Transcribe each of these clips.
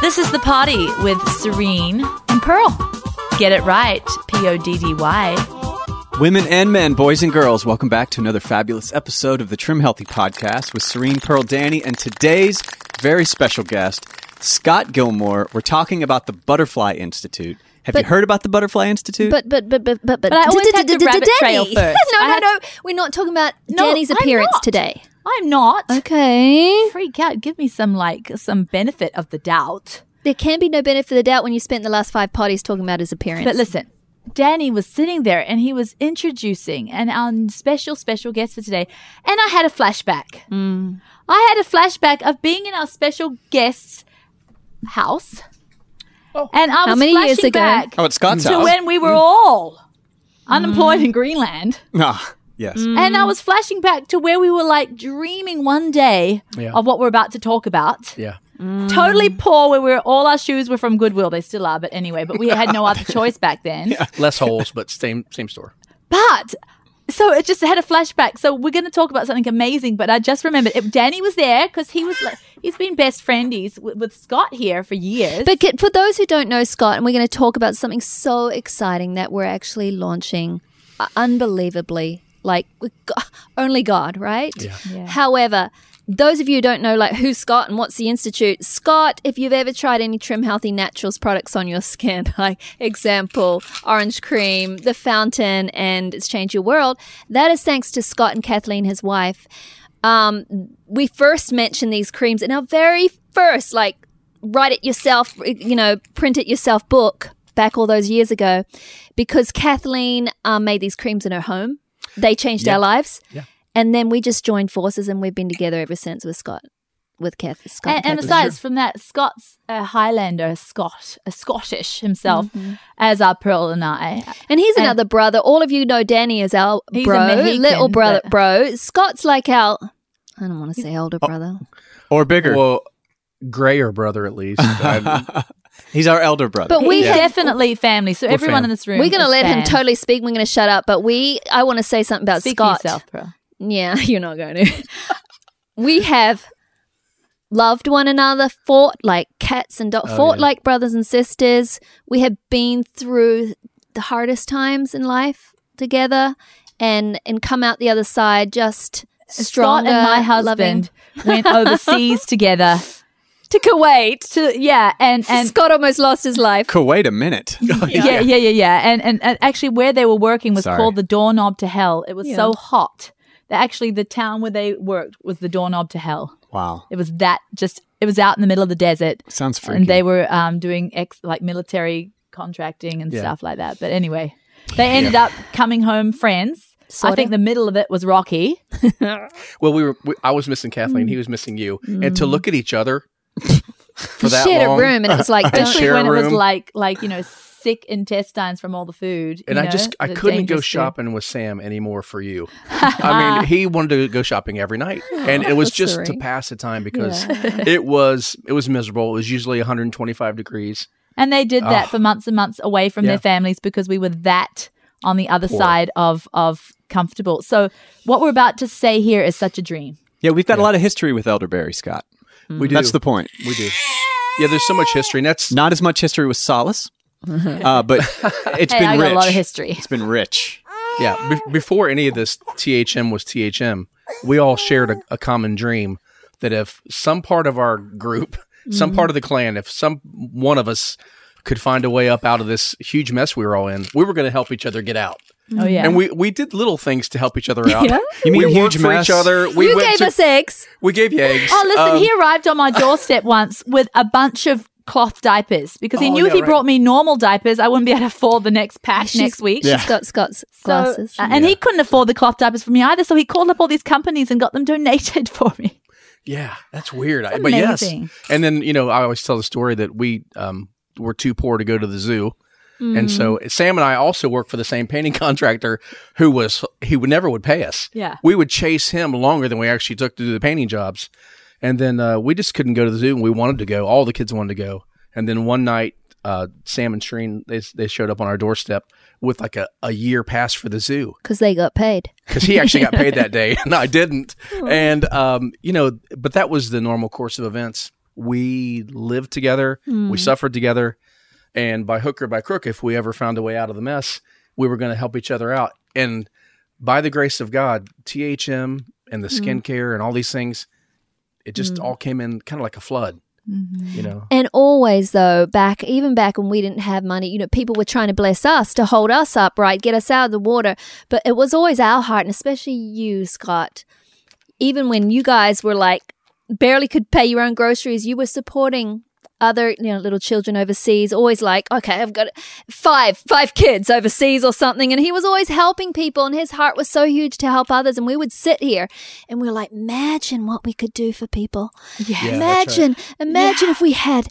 This is the party with Serene and Pearl. Get it right, P O D D Y. Women and men, boys and girls, welcome back to another fabulous episode of the Trim Healthy Podcast with Serene Pearl Danny and today's very special guest, Scott Gilmore. We're talking about the Butterfly Institute. Have you heard about the Butterfly Institute? But but but but but but, But I always have to d- d- rabbit Danny. trail first. no, no, no. We're not talking about Danny's appearance today. I'm not. Okay. Freak out. Give me some like some benefit of the doubt. There can be no benefit of the doubt when you spent the last five parties talking about his appearance. But listen, Danny was sitting there and he was introducing and our special, special guest for today. And I had a flashback. Mm. I had a flashback of being in our special guest's house. Oh. And I was How many years flashing ago? back oh, at Scott's to house. when we were mm. all unemployed mm. in Greenland. Ah, yes. And I was flashing back to where we were like dreaming one day Yeah. of what we're about to talk about. Yeah. Totally poor, where we were, all our shoes were from Goodwill. They still are, but anyway, but we had no other choice back then. Yeah. Less holes, but same same store. But so it just had a flashback. So we're going to talk about something amazing. But I just remembered it, Danny was there because he was like, he's been best friendies with, with Scott here for years. But for those who don't know Scott, and we're going to talk about something so exciting that we're actually launching, uh, unbelievably, like only God, right? Yeah. However, those of you who don't know, like who's Scott and what's the institute? Scott, if you've ever tried any Trim Healthy Naturals products on your skin, like example, orange cream, the fountain, and it's changed your world. That is thanks to Scott and Kathleen, his wife. Um, we first mentioned these creams in our very first, like write it yourself, you know, print it yourself book back all those years ago, because Kathleen um, made these creams in her home. They changed our lives. Yeah. And then we just joined forces and we've been together ever since with Scott, with Kath. Scott and, and Kathleen. besides, from that, Scott's a Highlander, a Scot, a Scottish himself, mm-hmm. as are Pearl and I. And he's and- another brother. All of you know Danny is our He's a bro, Mexican, little brother, but- bro. Scott's like our, I don't want to say older oh. brother. or bigger. Well, grayer brother at least. I- He's our elder brother. But we He's have definitely family. So everyone fam. in this room, We're going to is let him totally speak. We're going to shut up. But we, I want to say something about Speak Scott. yourself, Pearl. Yeah, you're not going to. we have loved one another, fought like cats and dogs, Oh, fought yeah. like brothers and sisters. We have been through the hardest times in life together, and and come out the other side just Scott and my loving. husband went overseas together to Kuwait. to yeah, and and Scott almost lost his life. Kuwait a minute. yeah, yeah, yeah, yeah. And, and and actually, where they were working was Sorry. called the doorknob to hell. It was Yeah. so hot that actually the town where they worked was the doorknob to hell. wow. It was that just it was out in the middle of the desert, Sounds freaky. and they were um, doing ex like military contracting and Yeah. stuff like that. But anyway, they ended up coming home friends. I Sorta. think the middle of it was rocky. well, we were. We, I was missing Kathleen. He was missing you. And to look at each other for We that shared long, a room, and it was like, And Especially when it was like like you know sick intestines from all the food. and you I know, just I couldn't go dangerous food. shopping with Sam anymore for you. I mean, he wanted to go shopping every night, and it was That's just sorry. to pass the time because it was it was miserable. It was usually 125 degrees. And they did that Ugh. for months and months away from Yeah. their families because we were that on the other Poor. side of of comfortable. So what we're about to say here is such a dream. yeah, we've got a lot of history with elderberry, Scott. We do. That's the point. we do. Yeah, there's so much history, and that's Not as much history with Solace, uh, but it's Hey, been I rich. a lot of history. It's been rich. yeah. Be- before any of this, THM was THM. We all shared a, a common dream that if some part of our group, some part of the clan, if some one of us could find a way up out of this huge mess we were all in, we were going to help each other get out. Oh yeah. And we we did little things to help each other out. Yeah? You mean we huge worked for mess? each other. We you gave to, us eggs. we gave you eggs. oh, listen, Um, he arrived on my doorstep once with a bunch of cloth diapers because he Oh, knew if he right. brought me normal diapers, I wouldn't be able to afford the next pack She's- next week. Yeah. She's got Scott's So, glasses. uh, and he couldn't afford the cloth diapers for me either, so he called up all these companies and got them donated for me. Yeah, that's weird. I, but yes, amazing. and then you know I always tell the story that we um, were too poor to go to the zoo, and so Mm-hmm. Sam and I also work for the same painting contractor who was he would never would pay us. Yeah. we would chase him longer than we actually took to do the painting jobs, and then uh, we just couldn't go to the zoo, and we wanted to go. All the kids wanted to go, and then one night. Uh, Sam and Serene, they, they showed up on our doorstep with like a, a year pass for the zoo Because they got paid. because he actually got paid that day and I didn't. And um, you know, but that was the normal course of events. We lived together, we suffered together, and by hook or by crook, if we ever found a way out of the mess, we were going to help each other out. And by the grace of God, THM and the mm-hmm. skincare and all these things, it just mm. all came in kind of like a flood. Mm-hmm. You know, And always, though, back, even back when we didn't have money, you know, people were trying to bless us to hold us up, right? Get us out of the water. But it was always our heart, and especially you, Scott. Even when you guys were like, barely could pay your own groceries, you were supporting other, you know, little children overseas, always like, okay, I've got five, five kids overseas or something. And he was always helping people, and his heart was so huge to help others. And we would sit here and we are like, imagine what we could do for people. Yeah, that's right. imagine, imagine if we had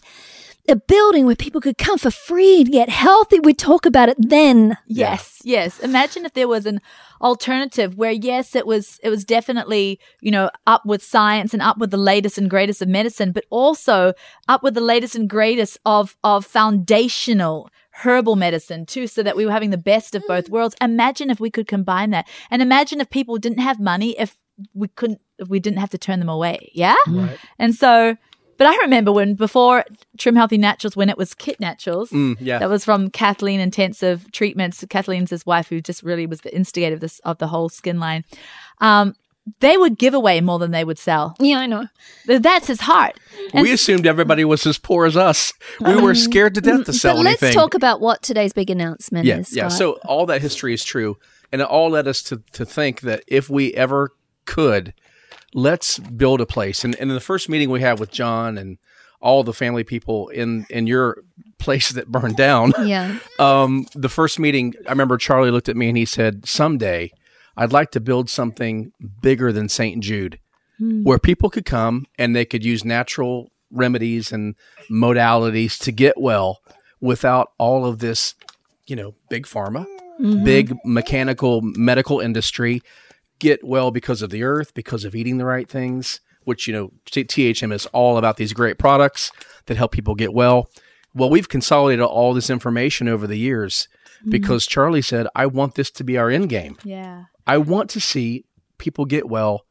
a building where people could come for free and get healthy. We'd talk about it then. Yes, yes. Imagine if there was an alternative where yes, it was it was definitely, you know, up with science and up with the latest and greatest of medicine, but also up with the latest and greatest of of foundational herbal medicine too so that we were having the best of both mm. worlds. Imagine if we could combine that. And imagine if people didn't have money if we couldn't if we didn't have to turn them away. Yeah? right? And so but I remember when before Trim Healthy Naturals, when it was Kit Naturals, Mm, yeah. that was from Kathleen Intensive Treatments. Kathleen's his wife, who just really was the instigator of this of the whole skin line. Um, they would give away more than they would sell. Yeah, I know. That's his heart. And we assumed everybody was as poor as us. We were scared to death to sell but let's anything. talk about what today's big announcement yeah, is. yeah. Scott. So all that history is true, and it all led us to to think that if we ever could, let's build a place. And, and in the first meeting we had with John and all the family people in in your place that burned down, yeah, um, the first meeting, I remember Charlie looked at me and he said, "Someday, I'd like to build something bigger than St. Jude, where people could come and they could use natural remedies and modalities to get well without all of this, you know, big pharma, big mechanical medical industry. Get well because of the earth, because of eating the right things." Which you know, THM is all about these great products that help people get well. Well, we've consolidated all this information over the years mm-hmm. because Charlie said, I want this to be our end game. yeah, I want to see people get well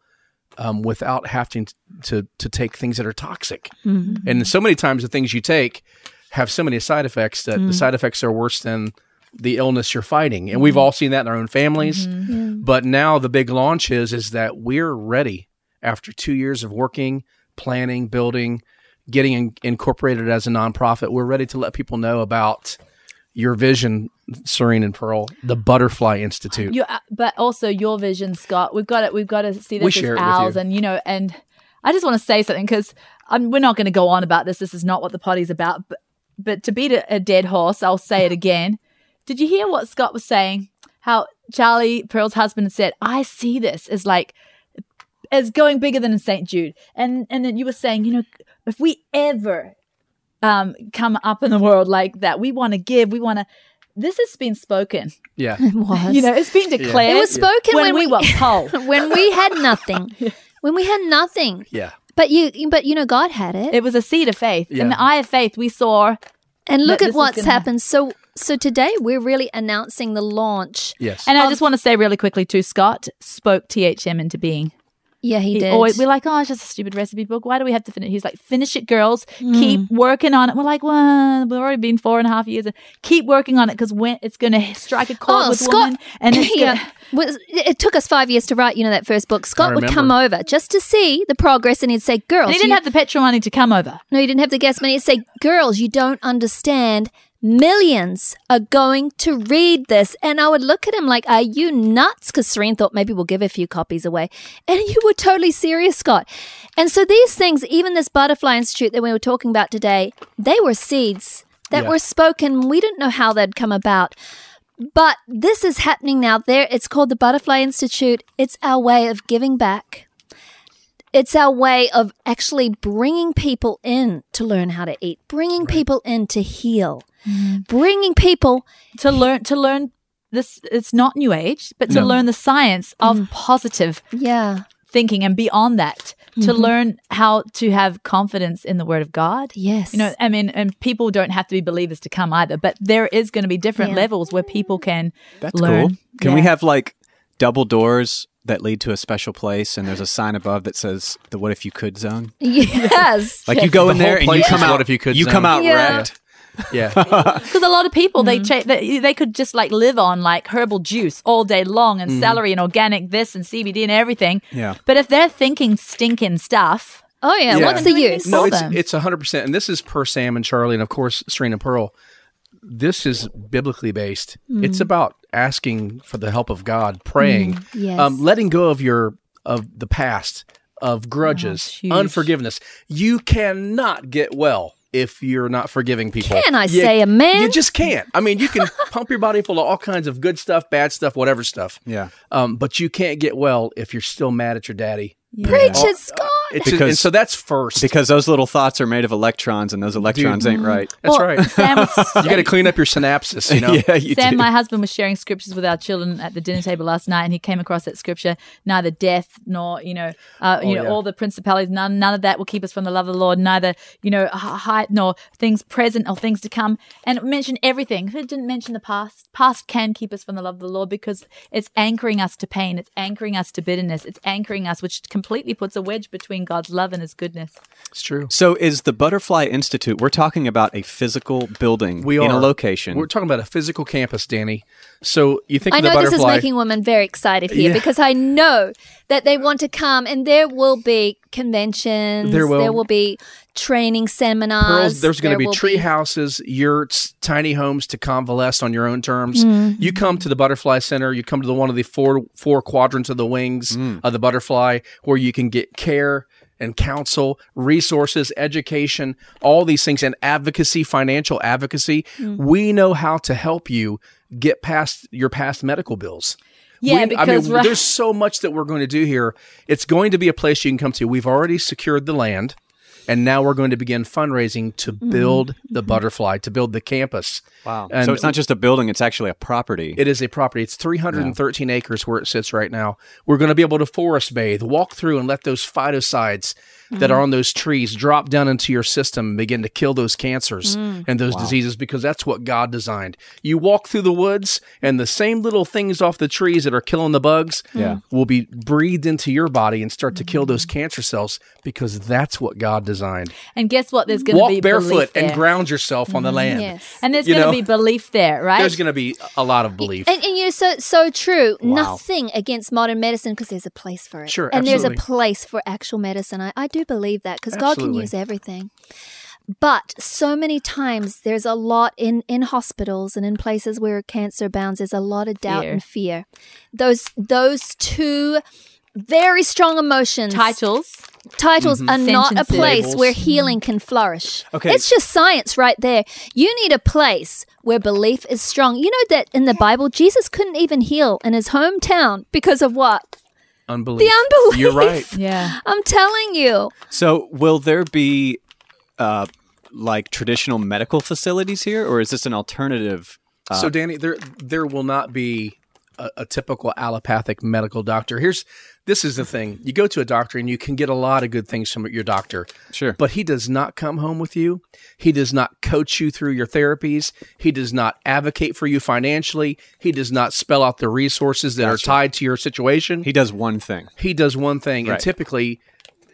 um, without having to, to take things that are toxic. Mm-hmm. And so many times the things you take have so many side effects that the mm-hmm. side effects are worse than the illness you're fighting. And we've all seen that in our own families. But now the big launch is is that we're ready after two years of working, planning, building, getting in, incorporated as a nonprofit. We're ready to let people know about your vision, Serene and Pearl, the Butterfly Institute. you, uh, but also your vision, Scott. We've got it. We've got to see this We as share it with ours, you. and you know, and I just want to say something because we're not going to go on about this. This is not what the party's about. But but to beat a, a dead horse, I'll say it again. Did you hear what Scott was saying? How Charlie Pearl's husband said, "I see this as like." as going bigger than in St. Jude. And and then you were saying, you know, if we ever um come up in the world like that, we want to give, we want to this has been spoken. Yeah. it was. You know, it's been declared. it was spoken when, when, we, were poll. when we had nothing. When we had nothing. Yeah. But you, but you know, God had it. It was a seed of faith. In the eye of faith, we saw and look at what's gonna happened. So, so today we're really announcing the launch. Yes. and I Of- just want to say really quickly too, Scott spoke THM into being. Yeah, he, He did. always, we're like, oh, it's just a stupid recipe book. Why do we have to finish? It? He's like, finish it, girls. Hmm. Keep working on it. We're like, well, we've already been four and a half years. Keep working on it because when it's going to strike a chord Oh, with Scott- women, and it's yeah. gonna, Was, it took us five years to write, you know, that first book. Scott would come over just to see the progress and he'd say, Girls, and he didn't you- have the petrol money to come over. no, he didn't have the gas money. He'd say, Girls, you don't understand. Millions are going to read this. And I would look at him like, Are you nuts? Because Serene thought maybe we'll give a few copies away. And you were totally serious, Scott. And so these things, even this Butterfly Institute that we were talking about today, they were seeds that Yeah. were spoken. We didn't know how they'd come about. But this is happening now. There, it's called the Butterfly Institute. It's our way of giving back. It's our way of actually bringing people in to learn how to eat, bringing people in to heal, mm-hmm. bringing people. to learn to learn this it's not new age but to No. learn the science of mm. positive Yeah. thinking and beyond that to mm-hmm. learn how to have confidence in the word of god Yes. you know i mean and people don't have to be believers to come either but there is going to be different Yeah. levels where people can That's learn cool. Can we have like double doors that lead to a special place and there's a sign above that says the what if you could zone? yes. Like you go The in there and you come out what if you could you zone. come out Yeah. wrecked. Yeah. because a lot of people Mm-hmm. they, cha- they they could just like live on like herbal juice all day long Mm-hmm. and celery and organic this and cbd and everything Yeah. but if they're thinking stinking stuff Oh yeah. Yeah. What's the use? No, it's them. it's hundred percent, and this is per Sam and Charlie, and of course Serena Pearl. This is biblically based. Mm. It's about asking for the help of God, praying, Mm. Yes. um, letting go of your of the past, of grudges, it's huge. unforgiveness. You cannot get well if you're not forgiving people. Can I You- say amen? You just can't. I mean, you can pump your body full of all kinds of good stuff, bad stuff, whatever stuff. Yeah. Um, but you can't get well if you're still mad at your daddy. Preach it, Scott. It's Because- and so that's first. Because those little thoughts are made of electrons and those electrons ain't right. that's Well, right. Sam was, You got to clean up your synapses, you know. yeah, you Sam, do. my husband, was sharing scriptures with our children at the dinner table last night, and he came across that scripture: neither death nor you know, uh, you know, yeah. all the principalities, none, none of that will keep us from the love of the Lord. Neither you know, height nor things present or things to come. And it mentioned everything. It didn't mention the past. Past can keep us from the love of the Lord because it's anchoring us to pain. It's anchoring us to bitterness. It's anchoring us, which completely puts a wedge between God's love and His goodness. It's true. So is the Butterfly Institute, we're talking about a physical building We are in a location. We're talking about a physical campus, Danny. So you think I of the know this is making women very excited here Yeah. because I know that they want to come and there will be conventions, There will. be training seminars. Pearls, there's going to there be will tree houses, yurts, tiny homes to convalesce on your own terms. Mm-hmm. You come to the Butterfly Center. You come to the one of the four four quadrants of the wings of the butterfly, where you can get care and counsel, resources, education, all these things, and advocacy, financial advocacy. Mm-hmm. We know how to help you get past your past medical bills. Yeah, We- I because mean, right- there's so much that we're going to do here. It's going to be a place you can come to. We've already secured the land, and now we're going to begin fundraising to Mm-hmm. build the mm-hmm. butterfly, to build the campus. wow. And so it's not just a building, it's actually a property. It is a property. It's 313 acres where it sits right now. We're going to be able to forest bathe, walk through, and let those phytoncides that are mm-hmm. on those trees drop down into your system and begin to kill those cancers mm. and those diseases because that's what God designed. You walk through the woods, and the same little things off the trees that are killing the bugs Yeah. will be breathed into your body and start to kill those mm. cancer cells because that's what God designed. And guess what? There's going to Walk be barefoot belief and ground yourself on the mm, land. Yes. And there's going to be belief there, right? There's going to be a lot of belief. And, and you know, so so true. Nothing against modern medicine because there's a place for it. Sure, and there's a place for actual medicine. I, I do believe that because God can use everything. But so many times there's a lot in in hospitals and in places where cancer abounds. There's a lot of doubt Fear. and fear. Those those two very strong emotions Titles. titles are not a place Labels. where healing can flourish. Okay. It's just science right there. You need a place where belief is strong. You know that in the Bible, Jesus couldn't even heal in his hometown because of what? Unbelief. The unbelief. You're right. Yeah. I'm telling you. So will there be uh, like traditional medical facilities here, or is this an alternative? Uh, so, Danny, there there will not be a, a typical allopathic medical doctor. Here's this is the thing: you go to a doctor and you can get a lot of good things from your doctor, Sure. but he does not come home with you. He does not coach you through your therapies. He does not advocate for you financially. He does not spell out the resources that are tied to your situation. he does one thing. he does one thing, Right. and typically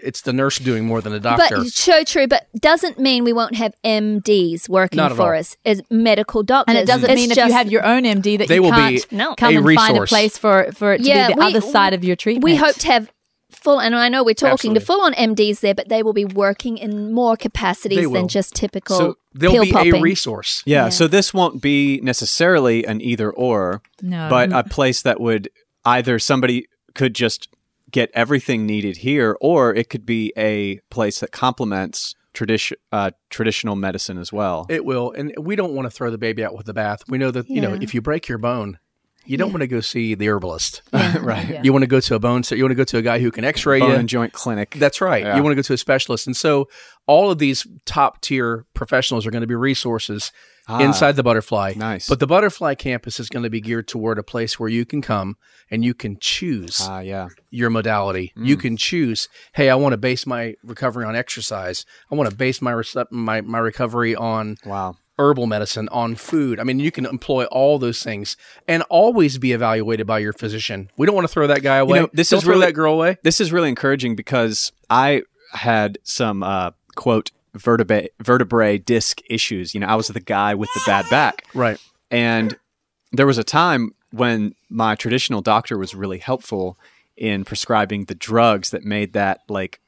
it's the nurse doing more than a doctor. But so true, but doesn't mean we won't have MDs working Not for all. us as medical doctors. And it doesn't It's mean if just- you have your own MD that They you will can't be No. come a and find a place for, for it to Yeah, be the we- other side of your treatment. We hope to have full, and I know we're talking Absolutely. to full on MDs there, but they will be working in more capacities than just typical so there'll pill be popping. a resource. Yeah, Yeah. So this won't be necessarily an either or, No. but a place that would either somebody could just get everything needed here, or it could be a place that complements tradition uh, traditional medicine as well. It will, and we don't want to throw the baby out with the bath. We know that you know if you break your bone, you don't want to go see the herbalist. right. Yeah. You want to go to a bone. Set you want to go to a guy who can X-ray Bone you. and joint clinic. That's right. Yeah. You want to go to a specialist, and so all of these top tier professionals are going to be resources Ah, inside the butterfly. Nice. But the butterfly campus is going to be geared toward a place where you can come and you can choose Ah, yeah. your modality. Mm. You can choose, hey, I want to base my recovery on exercise. I want to base my rece- my my recovery on Wow. herbal medicine, on food. I mean, you can employ all those things and always be evaluated by your physician. We don't want to throw that guy away. know, this Don't is throw really- that girl away. This is really encouraging because I had some uh, quote vertebrae vertebrae disc issues. You know, I was the guy with the bad back, Right. and there was a time when my traditional doctor was really helpful in prescribing the drugs that made that like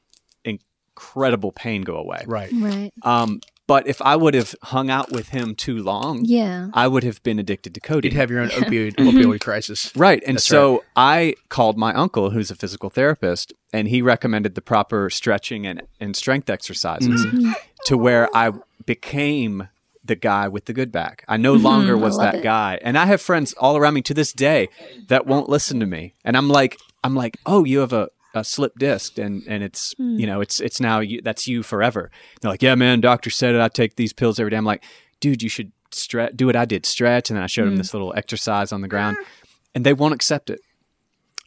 incredible pain go away. Right. Right. Um, but if I would have hung out with him too long, Yeah. I would have been addicted to codeine. You'd have your own opioid opioid crisis. Right. And That's so I called my uncle, who's a physical therapist, and he recommended the proper stretching and, and strength exercises Mm-hmm. to where I became the guy with the good back. I no longer was Mm-hmm. love that it. guy. And I have friends all around me to this day that won't listen to me. And I'm like, I'm like, oh, you have a, a slip disc and, and it's, Hmm. you know, it's, it's now you, that's you forever. They're like, yeah, man, doctor said it. I take these pills every day. I'm like, dude, you should stretch, do what I did, stretch. And then I showed them Hmm. this little exercise on the ground and they won't accept it.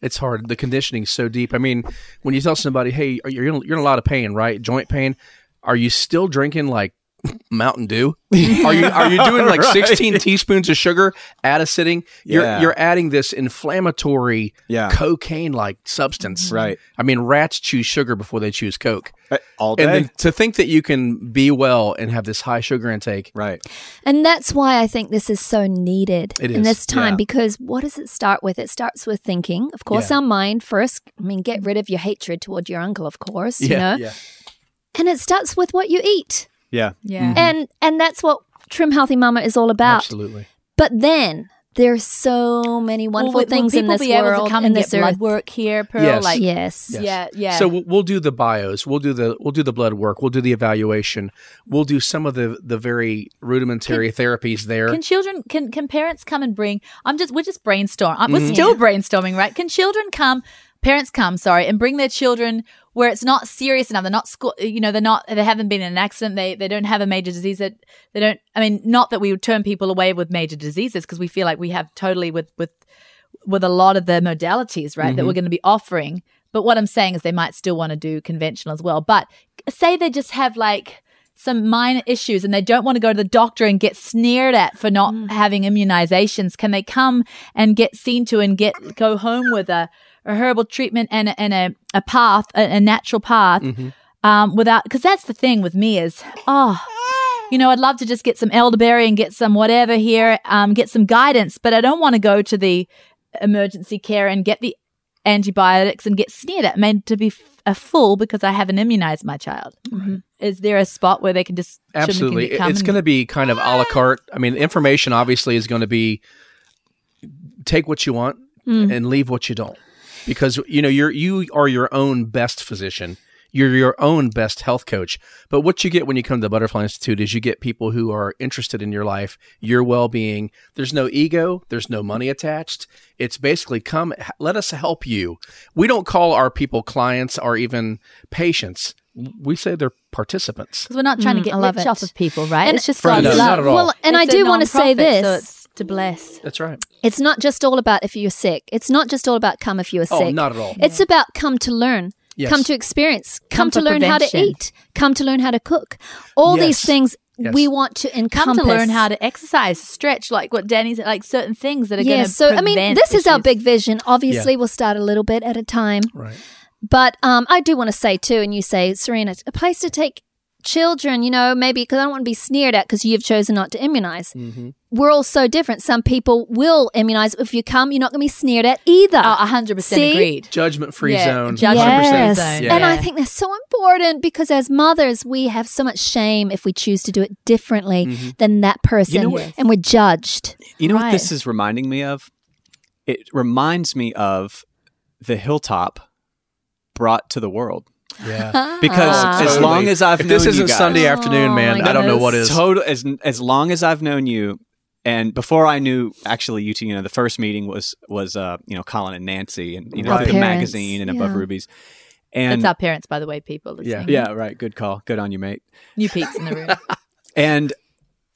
It's hard. The conditioning's so deep. I mean, when you tell somebody, "Hey, you- you're in, you're in a lot of pain, right? Joint pain. Are you still drinking like Mountain Dew? Are you are you doing like 16 teaspoons of sugar at a sitting? You're Yeah. you're adding this inflammatory Yeah. cocaine like substance. Right. I mean, rats choose sugar before they choose Coke. Uh, all day. And then to think that you can be well and have this high sugar intake. right. And that's why I think this is so needed It in is, this time yeah. because what does it start with? It starts with thinking. Of course, Yeah. our mind first. I mean, get rid of your hatred toward your uncle, of course, you know. yeah. And it starts with what you eat. Yeah. Yeah. And and that's what Trim Healthy Mama is all about. Absolutely. But then there's so many wonderful will, will things in people this be able to come in and this get blood work here, Pearl? Yes. Like, yes. Yes. yeah, yeah. So we'll, we'll do the bios. We'll do the we'll do the blood work. We'll do the evaluation. We'll do some of the the very rudimentary therapies there. Can children can can parents come and bring? I'm just we're just brainstorming. uh, We're Mm-hmm. still brainstorming, right? Can children come? Parents come, sorry, and bring their children where it's not serious enough. They're not school, you know, they're not. They haven't been in an accident. They they don't have a major disease. That they don't. I mean, not that we would turn people away with major diseases because we feel like we have totally with with with a lot of the modalities, right, Mm-hmm. that we're going to be offering. But what I'm saying is they might still want to do conventional as well. But say they just have like some minor issues and they don't want to go to the doctor and get sneered at for not having immunizations. Can they come and get seen to and get go home with a, a herbal treatment and a, and a, a path, a, a natural path, um, without because that's the thing with me is oh. You know, I'd love to just get some elderberry and get some whatever here, um, get some guidance, but I don't want to go to the emergency care and get the antibiotics and get sneered at, made to be f- a fool because I haven't immunized my child. Is there a spot where they can just can Absolutely. come It's and- going to be kind of a la carte. I mean, information obviously is going to be take what you want and leave what you don't. Because you know, you're you are your own best physician. You're your own best health coach. But what you get when you come to the Butterfly Institute is you get people who are interested in your life, your well-being. There's no ego, there's no money attached. It's basically come let us help you. We don't call our people clients or even patients. We say they're participants. because we're not trying to Mm, get I love rich it. off of people, right? And- it's just Friend, no, love. not at all. Well, and I It's a do want to say this. so it's to bless. That's right. It's not just all about if you're sick. It's not just all about come if you're sick. Oh, sick. not at all. It's about come to learn. Yes. Come to experience. Come, Come to for learn how to eat. Come to learn how to cook. All these things Yes. we want to encompass. Come to learn how to exercise, stretch, like what Danny said, like certain things that are going Yeah, to. so I mean, this is our big vision. Obviously, we'll start a little bit at a time. Right. But um, I do want to say too, and you say, Serena, a place to take children, you know, maybe because I don't want to be sneered at because you've chosen not to immunize. Mm-hmm. We're all so different. Some people will immunize. If you come, you're not going to be sneered at either. Oh, hundred percent See? agreed. Judgment free Yeah, zone. judgment-free zone. Yeah. And I think that's so important because as mothers, we have so much shame if we choose to do it differently Mm-hmm. than that person. know what- and we're judged. You know what this is reminding me of? It reminds me of the hilltop brought to the world. Yeah. Because Ah. as Totally. long as I've if this known you This isn't guys, Sunday afternoon, Oh, man, my I don't know what goodness. total as as long as I've known you, and before I knew actually UT, you know, the first meeting was was uh, you know Colin and Nancy, and you know Our the magazine and Above. Rubies, and It's our parents, by the way, people listening. yeah, right, good call, good on you, mate. New peeps in the room. And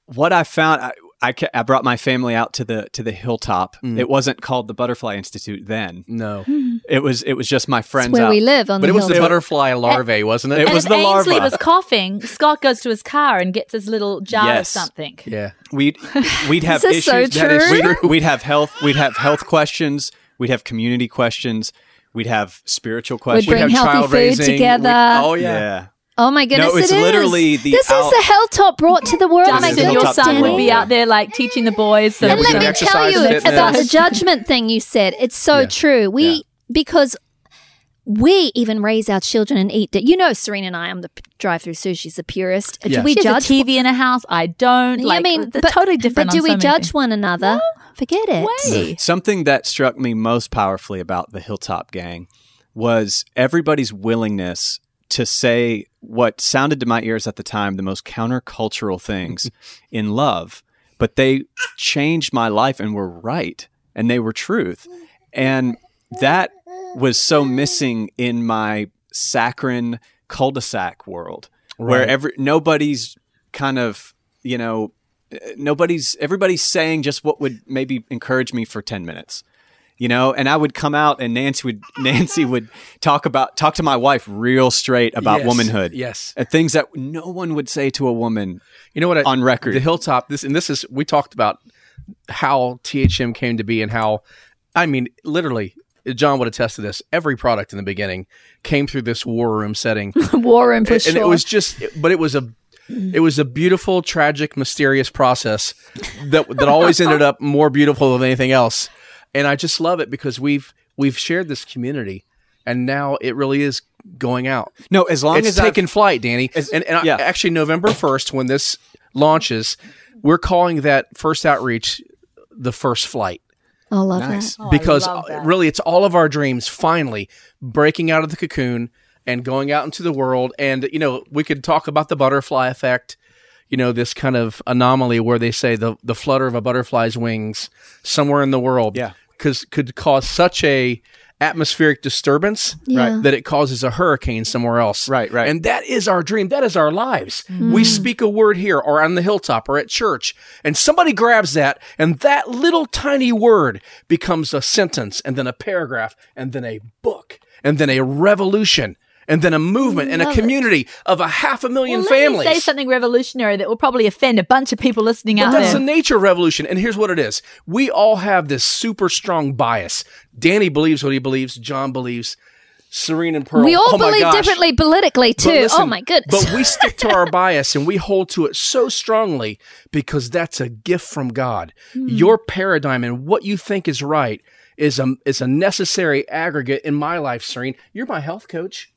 what I found, I, I, ca- I brought my family out to the to the hilltop. Mm. It wasn't called the Butterfly Institute then. No, It was it was just my It's friends where out. we live on but the it was the butterfly larvae, wasn't it? It and was if the Ainsley larva. was coughing, Scott goes to his car and gets his little jar Yes. of something. yeah. We'd we'd have This is so issues. true. We'd, we'd have health. We'd have health questions. We'd have community questions. We'd have spiritual questions. We'd questions. bring have healthy child food raising. together. We- oh yeah. yeah. Oh my goodness! it's it is. literally the this out- is the hilltop brought to the world. Oh my Justin, the your son would be out there like teaching the boys. some- Yeah, And we let me tell you fitness. about the judgment thing you said. It's so Yeah. true. We Yeah. because we even raise our children and eat. You know, Serena and I. I'm the p- drive-through sushi's the purist. Yeah. Do we She has judge? a TV in a house. I don't. Yeah, Like, I mean, they're but, totally different. But do on we so judge things. one another? Forget it. Way. Something that struck me most powerfully about the Hilltop Gang was everybody's willingness to say what sounded to my ears at the time the most countercultural things in love, but they changed my life and were right and they were truth. And that was so missing in my saccharine cul-de-sac world where Right. every nobody's kind of, you know, nobody's everybody's saying just what would maybe encourage me for 10 minutes you know and i would come out and nancy would nancy would talk about talk to my wife real straight about Yes. womanhood Yes. and things that no one would say to a woman You know what? I, On record. the hilltop. This and this is we talked about how THM came to be and how, I mean, literally, John would attest to this. Every product in the beginning came through this war room setting, War room for and sure. it was just, but it was a. It was a beautiful, tragic, mysterious process that that always ended up more beautiful than anything else. And I just love it because we've we've shared this community, and now it really is going out no as long it's as I've- flight, Danny. As- and and I- actually, November first, when this launches, we're calling that first outreach the first flight I love nice that. Oh, because love uh, that. really, it's all of our dreams finally breaking out of the cocoon and going out into the world. And you know, we could talk about the butterfly effect. You know, this kind of anomaly where they say the the flutter of a butterfly's wings somewhere in the world, Yeah. Cause, could cause such a atmospheric disturbance Yeah. that it causes a hurricane somewhere else. Right, right. And that is our dream. That is our lives. Mm-hmm. We speak a word here or on the hilltop or at church, and somebody grabs that, and that little tiny word becomes a sentence, and then a paragraph, and then a book, and then a revolution, and then a movement and a Love it. community of a half a million Well, families. Say something revolutionary that will probably offend a bunch of people listening But out that's there. the nature of revolution. And here's what it is. We all have this super strong bias. Danny believes what he believes. John believes. Serene and Pearl. We all oh believe differently politically too. listen, oh my goodness. But we stick to our bias and we hold to it so strongly because that's a gift from God. Hmm. Your paradigm and what you think is right is a is a necessary aggregate in my life, Serene. You're my health coach.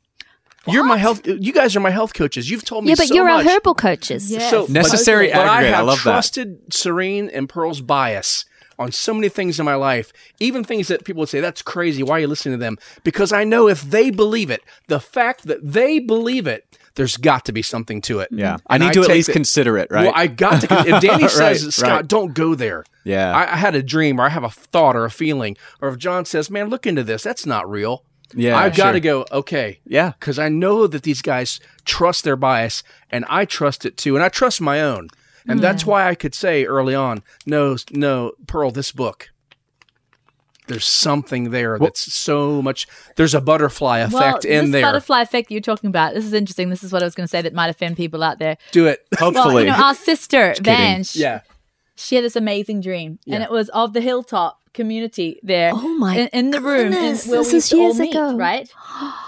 You're my health. You guys are my health coaches. You've told me yeah, but so you're much. our herbal coaches. Yes. So Necessary but I aggregate. I have love that. trusted Serene and Pearl's bias on so many things in my life, even things that people would say that's crazy. Why are you listening to them? Because I know if they believe it, the fact that they believe it, there's got to be something to it. yeah i And need to at least the- consider it right Well, I got to. If Danny Right, says, Scott, right. don't go there. Yeah. I, I had a dream, or I have a thought, or a feeling, or if John says, "Man, look into this. That's not real." Yeah, I've got sure. to go. Okay, Yeah. because I know that these guys trust their bias, and I trust it too, and I trust my own, and mm. that's why I could say early on, "No, no, Pearl, this book." There's something there that's so much. There's a butterfly effect well, in this there. butterfly effect you're talking about. This is interesting. This is what I was going to say that might offend people out there. Do it. hopefully Well, you know, our sister Vange, yeah. She had this amazing dream, and it was of the hilltop community there. Oh my in, in the room, in, goodness, where this we is used to all years meet, ago. right?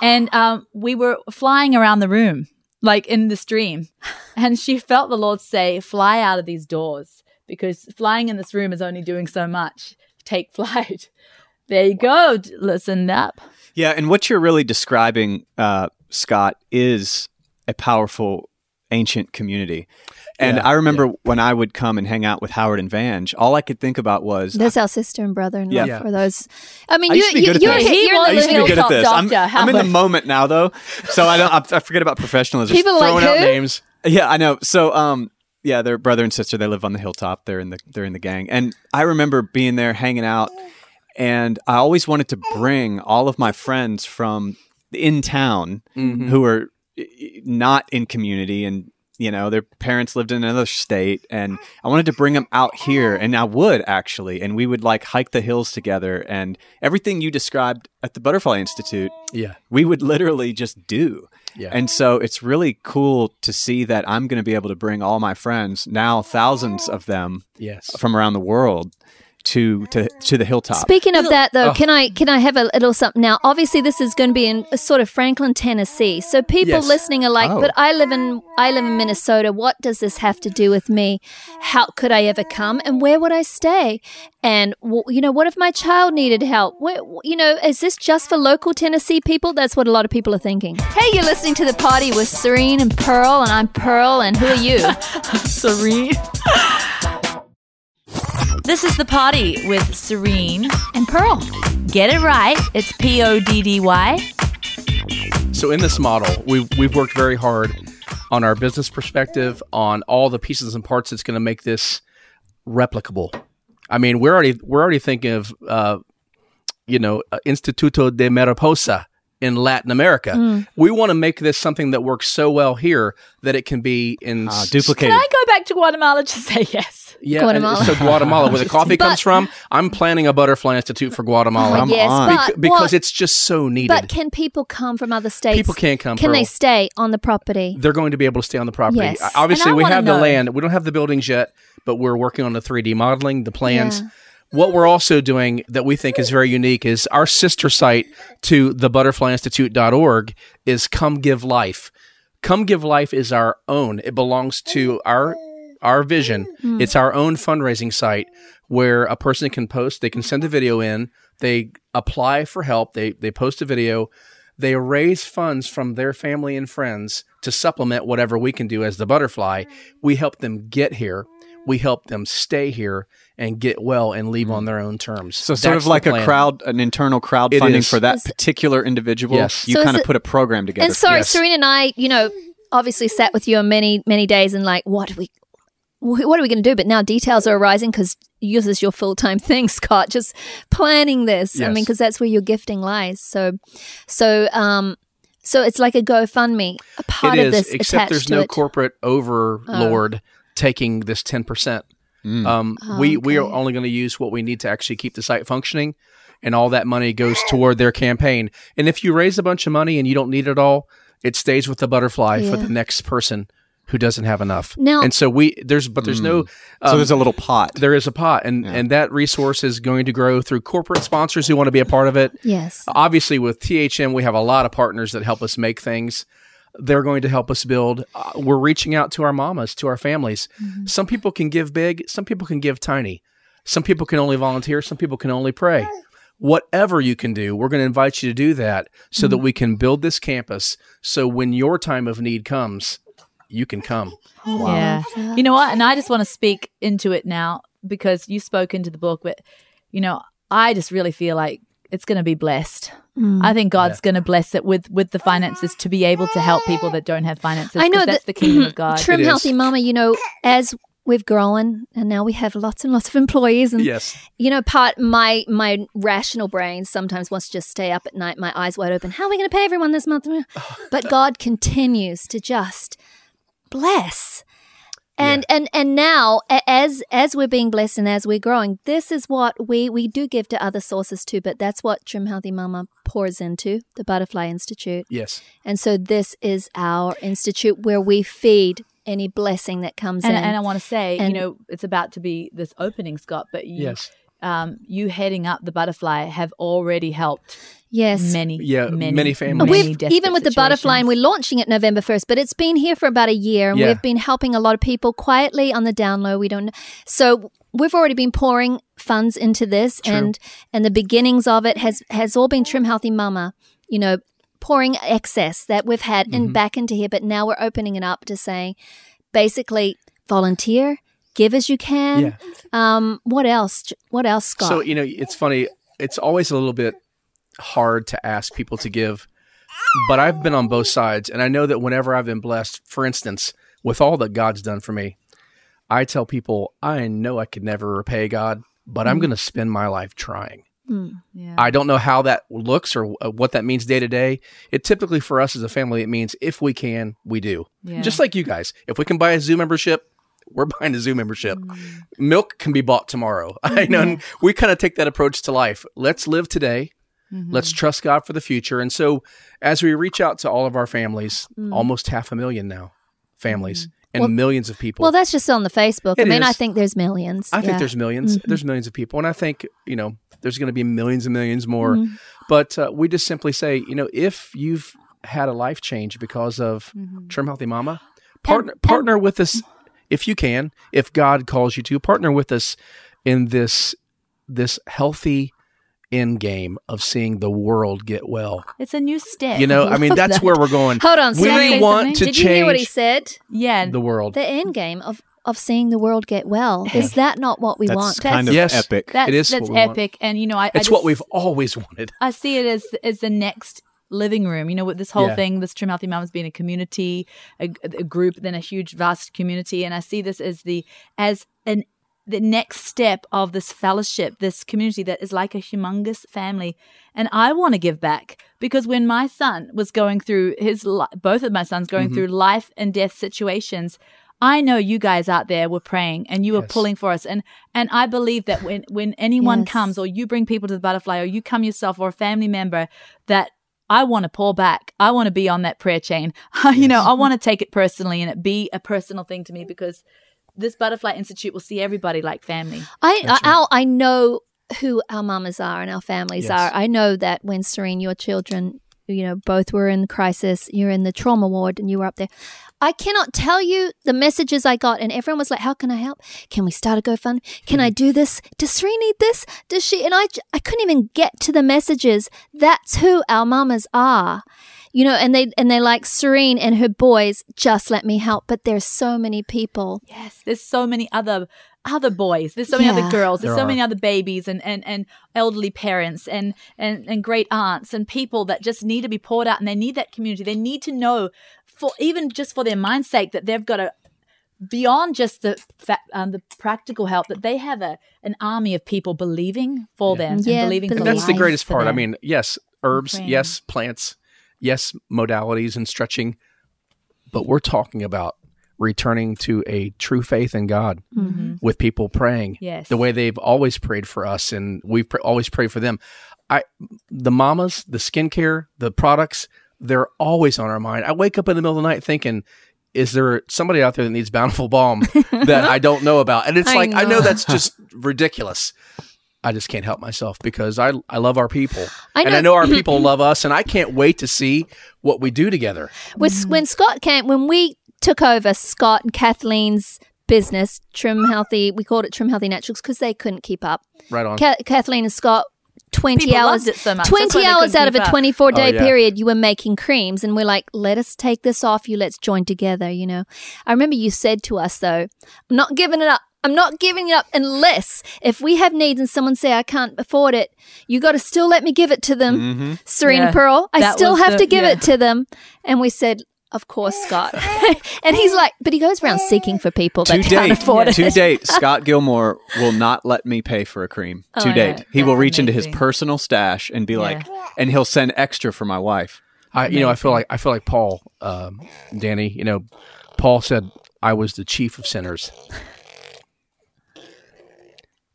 And um, we were flying around the room, like in this dream, and she felt the Lord say, "Fly out of these doors," because flying in this room is only doing so much. Take flight. There you go. Listen up. Yeah, and what you're really describing, uh, Scott, is a powerful ancient community. And Yeah, I remember when I would come and hang out with Howard and Vange, all I could think about was That's our sister and brother-in-law Yeah. Yeah. for those. I mean, I you, used to be you, good at you're, this. here- He you're I used the to be good at hilltop this. I'm, doctor, I'm in the moment now, though, so I don't. I, I forget about professionalism. People are like Throwing out who? names. Yeah, I know. So, um, yeah, they're brother and sister. They live on the hilltop. They're in the they're in the gang. And I remember being there hanging out and I always wanted to bring all of my friends from in town Mhm. who were i- i- not in community and you know their parents lived in another state and i wanted to bring them out here and i would actually and we would like hike the hills together and everything you described at the butterfly institute Yeah. we would literally just do Yeah. and so it's really cool to see that i'm going to be able to bring all my friends now thousands of them yes. from around the world to to to the hilltop Speaking of that, though, Oh. can I can I have a little something now? Obviously, this is going to be in a sort of Franklin, Tennessee. So people Yes. listening are like, Oh. "But I live in I live in Minnesota. What does this have to do with me? How could I ever come? And where would I stay? And w- you know, what if my child needed help? Where, you know, is this just for local Tennessee people? That's what a lot of people are thinking. Hey, you're listening to the party with Serene and Pearl, and I'm Pearl. And who are you? Serene. This is the party with Serene. and Pearl. Get it right. It's P O D D Y. So in this model, we've we've worked very hard on our business perspective, on all the pieces and parts that's going to make this replicable. I mean, we're already we're already thinking of uh, you know uh, Instituto de Mariposa in Latin America. We want to make this something that works so well here that it can be in uh, duplicated Can I go back to Guatemala to say yes? Yeah, Guatemala. and so Guatemala, where the coffee But- comes from. I'm planning a butterfly institute for Guatemala Come yes, on. but Bec- because what- it's just so needed. But can people come from other states? People can't come. Can they stay on the property? they're going to be able to stay on the property. Yes. Uh, Obviously, we wanna have the land. We don't have the buildings yet, but we're working on the 3D modeling, the plans. Yeah. What we're also doing that we think is very unique is our sister site to the butterflyinstitute.org is Come Give Life. Come Give Life is our own. It belongs to our our vision. Hmm. It's our own fundraising site where a person can post, they can send a video in, they apply for help, they they post a video, they raise funds from their family and friends to supplement whatever we can do as the butterfly. We help them get here. We help them stay here and get well and leave on their own terms. So sort That's of like a crowd, an internal crowdfunding is. for that Is- particular individual. Yes. You So kind of it- put a program together. And sorry, Yes. Serena and I, you know, obviously sat with you on many, many days and like, what do we, what are we going to do? But now details are arising because yours is your full time thing, Scott. Just planning this. I mean, because that's where your gifting lies. So, so, um, so it's like a GoFundMe. A part It of is, this except attached there's to no it. corporate overlord taking this 10%. Mm. Um, we, we are only going to use what we need to actually keep the site functioning, and all that money goes toward their campaign. And if you raise a bunch of money and you don't need it all, it stays with the butterfly for the next person who doesn't have enough. Now- and so we there's but there's no so um, there's a little pot. there is a pot, and and that resource is going to grow through corporate sponsors who want to be a part of it. Yes. Obviously, with THM, we have a lot of partners that help us make things. They're going to help us build. Uh, we're reaching out to our mamas, to our families. Some people can give big, some people can give tiny. Some people can only volunteer, some people can only pray. Whatever you can do, we're going to invite you to do that so that we can build this campus. So when your time of need comes, you can come. Yeah. You know what? And I just want to speak into it now because you spoke into the book, but you know, I just really feel like it's going to be blessed. Mm. I think God's going to bless it with with the finances to be able to help people that don't have finances. I know 'cause that's that the kingdom of God. Trim Healthy Mama, you know, as we've grown and now we have lots and lots of employees and Yes. you know part my my rational brain sometimes wants to just stay up at night my eyes wide open how are we going to pay everyone this month but god continues to just bless and and and now as as we're being blessed and as we're growing this is what we we do give to other sources too but that's what trim healthy mama pours into the butterfly institute Yes. and so this is our institute where we feed any blessing that comes And, in and I want to say, And- you know, it's about to be this opening, Scott, but you, Yes. um, you heading up the butterfly have already helped yes many, Yeah, many, many families. We've even with the butterfly, and we're launching it November first, but it's been here for about a year, and Yeah. we've been helping a lot of people quietly on the down low. We don't, so we've already been pouring funds into this, and and the beginnings of it has has all been Trim Healthy Mama, you know, pouring excess that we've had Mm-hmm. and back into here, but now we're opening it up to saying, basically, volunteer, give as you can. Yeah. Um, what else? What else, Scott? So you know, it's funny. It's always a little bit hard to ask people to give, but I've been on both sides, and I know that whenever I've been blessed, for instance, with all that God's done for me, I tell people I know I could never repay God, but I'm mm-hmm. going to spend my life trying. Hmm, yeah. I don't know how that looks or uh, what that means day to day. It typically for us as a family, it means if we can, we do. Yeah. Just like you guys, if we can buy a zoo membership, we're buying a zoo membership. Mm. Milk can be bought tomorrow. I know mm-hmm. and we kind of take that approach to life. Let's live today. Let's trust God for the future. And so, as we reach out to all of our families, almost half a million now families and Well- millions of people. Well, that's just on the Facebook. I It mean, I think there's millions. I think there's 1000000s There's millions of people, and I think you know there's going to be millions and millions more. Mm-hmm. But uh, we just simply say, you know, if you've had a life change because of Mm-hmm. Trim Healthy Mama, partner partner with us if you can. If God calls you to, partner with us in this this healthy end game of seeing the world get well. it's a new step. You know, I mean, that's that. where we're going. Hold on, we can want something? to Did change you hear what he said? yeah. the world. The end game of of seeing the world get well. Is that not what we That's want? kind of Yes. epic. That's, It is that's what we want. epic, and you know, I, I it's what we've always wanted. I see it as as the next living room. You know, with this whole Yeah. thing, this Trim Healthy Mums being a community, a, a group, then a huge, vast community, and I see this as the as an the next step of this fellowship, this community that is like a humongous family. And I want to give back because when my son was going through his, li- both of my sons going Mm-hmm. through life and death situations, I know you guys out there were praying and you were Yes. pulling for us. And and I believe that when when anyone Yes. comes or you bring people to the butterfly or you come yourself or a family member that I want to pull back. I want to be on that prayer chain. you know, I want to take it personally and it be a personal thing to me because this Butterfly Institute will see everybody like family. I That's I, I know who our mamas are and our families Yes. are. I know that when Serene, your children, you know, both were in crisis, you're in the trauma ward and you were up there. I cannot tell you the messages I got, and everyone was like, "How can I help? Can we start a GoFund? Can hmm. I do this? Does Serene need this? Does she?" And I, I couldn't even get to the messages. That's who our mamas are, you know. And they and they like Serene and her boys. Just let me help. But there's so many people. Yes, there's so many other other boys. There's so many Yeah. other girls. There's There so are. many other babies and, and, and elderly parents and, and, and great aunts and people that just need to be poured out and they need that community. They need to know for even just for their mind's sake that they've got a beyond just the fa- um, the practical help that they have a an army of people believing for them Yeah, and believing for and that's the greatest part. I mean, yes, herbs, praying. yes, plants, yes, modalities and stretching, but we're talking about returning to a true faith in God mm-hmm. with people praying Yes. the way they've always prayed for us, and we've pr- always prayed for them. I, the mamas, the skincare, the products, they're always on our mind. I wake up in the middle of the night thinking. Is there somebody out there that needs bountiful balm that I don't know about? And it's I like I know know. that's just ridiculous. I just can't help myself because I I love our people. I And I know- know our people love us and I can't wait to see what we do together. With, when Scott came, when we took over Scott and Kathleen's business, Trim Healthy, we called it Trim Healthy Naturals because they couldn't keep up. Right on. Ka- Kathleen and Scott, 20 People hours, loved it so much. 20 hours out of a 24 day Oh, yeah. period, you were making creams. And we're like, let us take this off you. Let's join together, you know. I remember you said to us, though, I'm not giving it up. I'm not giving it up unless if we have needs and someone say I can't afford it, you got to still let me give it to them. Serena Yeah, Pearl, I still have the- to give yeah. it to them. And we said, of course, Scott. and he's like, but he goes around seeking for people To that can't date, afford it. to date, Scott Gilmore will not let me pay for a cream. Oh, to yeah. date, he will That's reach into his personal stash and be like, and he'll send extra for my wife. I you know, I feel like I feel like Paul, um, Danny, you know, Paul said I was the chief of sinners.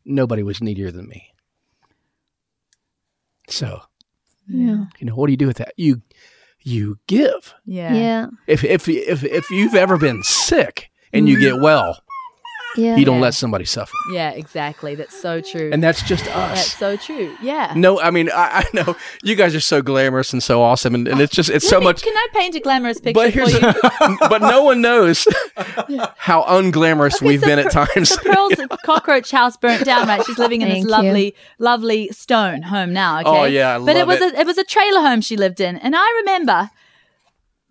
Nobody was needier than me. So, Yeah. you know, what do you do with that? You you give. Yeah. Yeah. If if if if you've ever been sick and you get mm. well, Yeah. you don't Yeah. let somebody suffer. Yeah, exactly. That's so true. And that's just us. that's so true. Yeah. No, I mean, I, I know you guys are so glamorous and so awesome, and, and it's just it's Let so me- much. Can I paint a glamorous picture But for here's, you? but no one knows how unglamorous we've so been at times. So Pearl's cockroach house burnt down, right? She's living in Thank this you. lovely, lovely stone home now. Oh, okay. Oh, yeah, I but it was it. a it was a trailer home she lived in, and I remember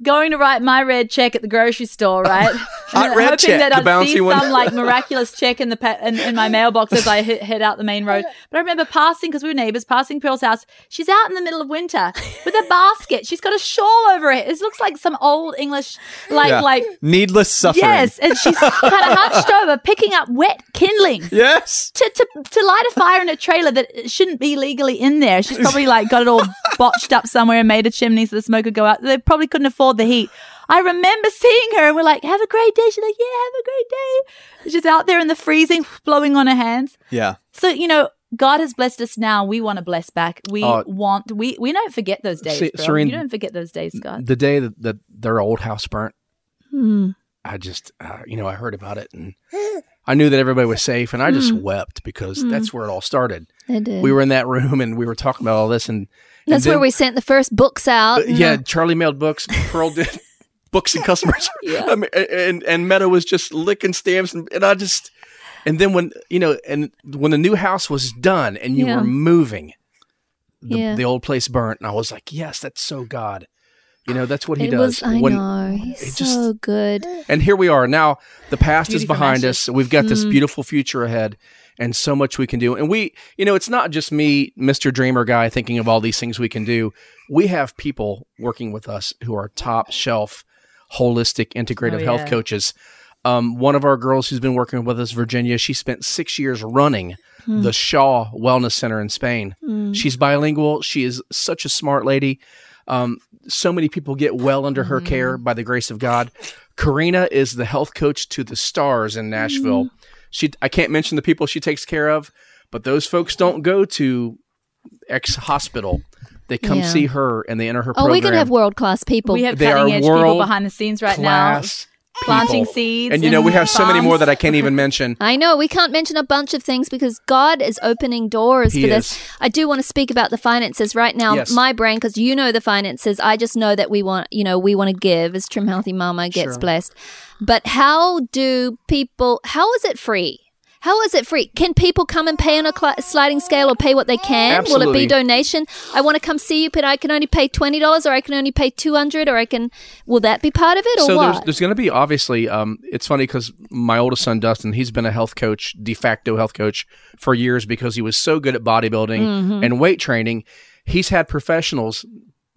going to write my red check at the grocery store, right? Hot red hoping check, that I'd see one. some like miraculous check in the pa- in, in my mailbox as I hit, head out the main road. But I remember passing because we were neighbors, passing Pearl's house. She's out in the middle of winter with a basket. She's got a shawl over it. It looks like some old English, like Yeah. like Needless suffering. yes, and she's kind of hunched over, picking up wet kindling Yes. to, to to light a fire in a trailer that shouldn't be legally in there. She's probably like got it all botched up somewhere and made a chimney so the smoke could go out. They probably couldn't afford the heat. I remember seeing her and we're like, "Have a great day." She's like, "Yeah, have a great day." She's out there in the freezing, blowing on her hands. Yeah. So you know. God has blessed us now. We want to bless back. We Oh. want we we don't forget those days. Bro. Serene- you don't forget those days, God. the day that, that their old house burnt, Hmm. I just, uh, you know, I heard about it and I knew that everybody was safe, and I just Hmm. wept because that's where it all started. They did. We were in that room and we were talking about all this, and That's then- where we sent the first books out. Uh, yeah, Charlie mailed books. Pearl did books and customers. yeah. I mean, and and Meadow was just licking stamps, and, and I just, and then when you know, and when the new house was done and you Yeah. were moving, the, Yeah. the old place burnt, and I was like, yes, that's so God. You know, that's what He it does. was. I When- know. He's it so good. And here we are now. The past Beauty is behind us. We've got Mm. this beautiful future ahead, and so much we can do. And we, you know, it's not just me, Mister Dreamer guy, thinking of all these things we can do. We have people working with us who are top shelf, holistic, integrative Oh, health yeah. coaches. Um, one of our girls who's been working with us, Virginia, she spent six years running Hmm. the SHA Wellness Center in Spain. Mm. She's bilingual. She is such a smart lady. Um, so many people get well under her care by the grace of God. Karina is the health coach to the stars in Nashville. She, I can't mention the people she takes care of, but those folks don't go to X hospital. They come Yeah. see her and they enter her oh, program. Oh, program. we're gonna have world class people. We have They cutting edge people behind the scenes right class now, planting seeds. And you know, we in have so many more that I can't even mention. I know we can't mention a bunch of things because God is opening doors He for this. is. I do want to speak about the finances right now. Yes. My brain, because you know the finances. I just know that we want, you know, we want to give as Trim Healthy Mama gets Sure. blessed. But how do people? How is it free? How is it free? Can people come and pay on a cli sliding scale or pay what they can? Will it be donation? I want to come see you, but I can only pay twenty dollars, or I can only pay two hundred, or I can. Will that be part of it, or so what? there's there's going to be obviously um it's funny because my oldest son Dustin he's been a health coach de facto health coach for years because he was so good at bodybuilding Mm-hmm. and weight training he's had professionals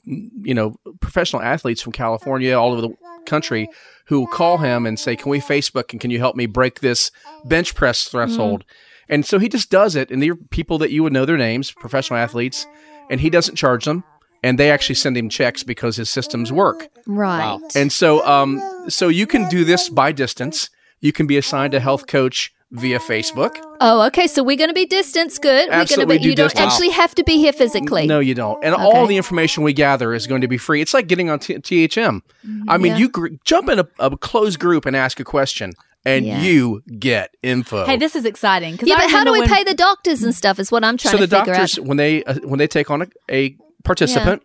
you know professional athletes from California all over the country who will call him and say can we Facebook and can you help me break this bench press threshold and so he just does it and they're people that you would know their names professional athletes and he doesn't charge them and they actually send him checks because his systems work right. and so, um, so you can do this by distance. You can be assigned a health coach via Facebook. Oh, okay. So we're going to be distance. Good. Absolutely we're going to do be. You don't actually have to be here physically. No, you don't. And Okay. all the information we gather is going to be free. It's like getting on T- THM. I mean, Yeah. you gr- jump in a, a closed group and ask a question, and Yeah. you get info. Hey, this is exciting. Yeah, I but how do we when- pay the doctors and stuff? Is what I'm trying so the to figure doctors, out. when they uh, when they take on a, a participant,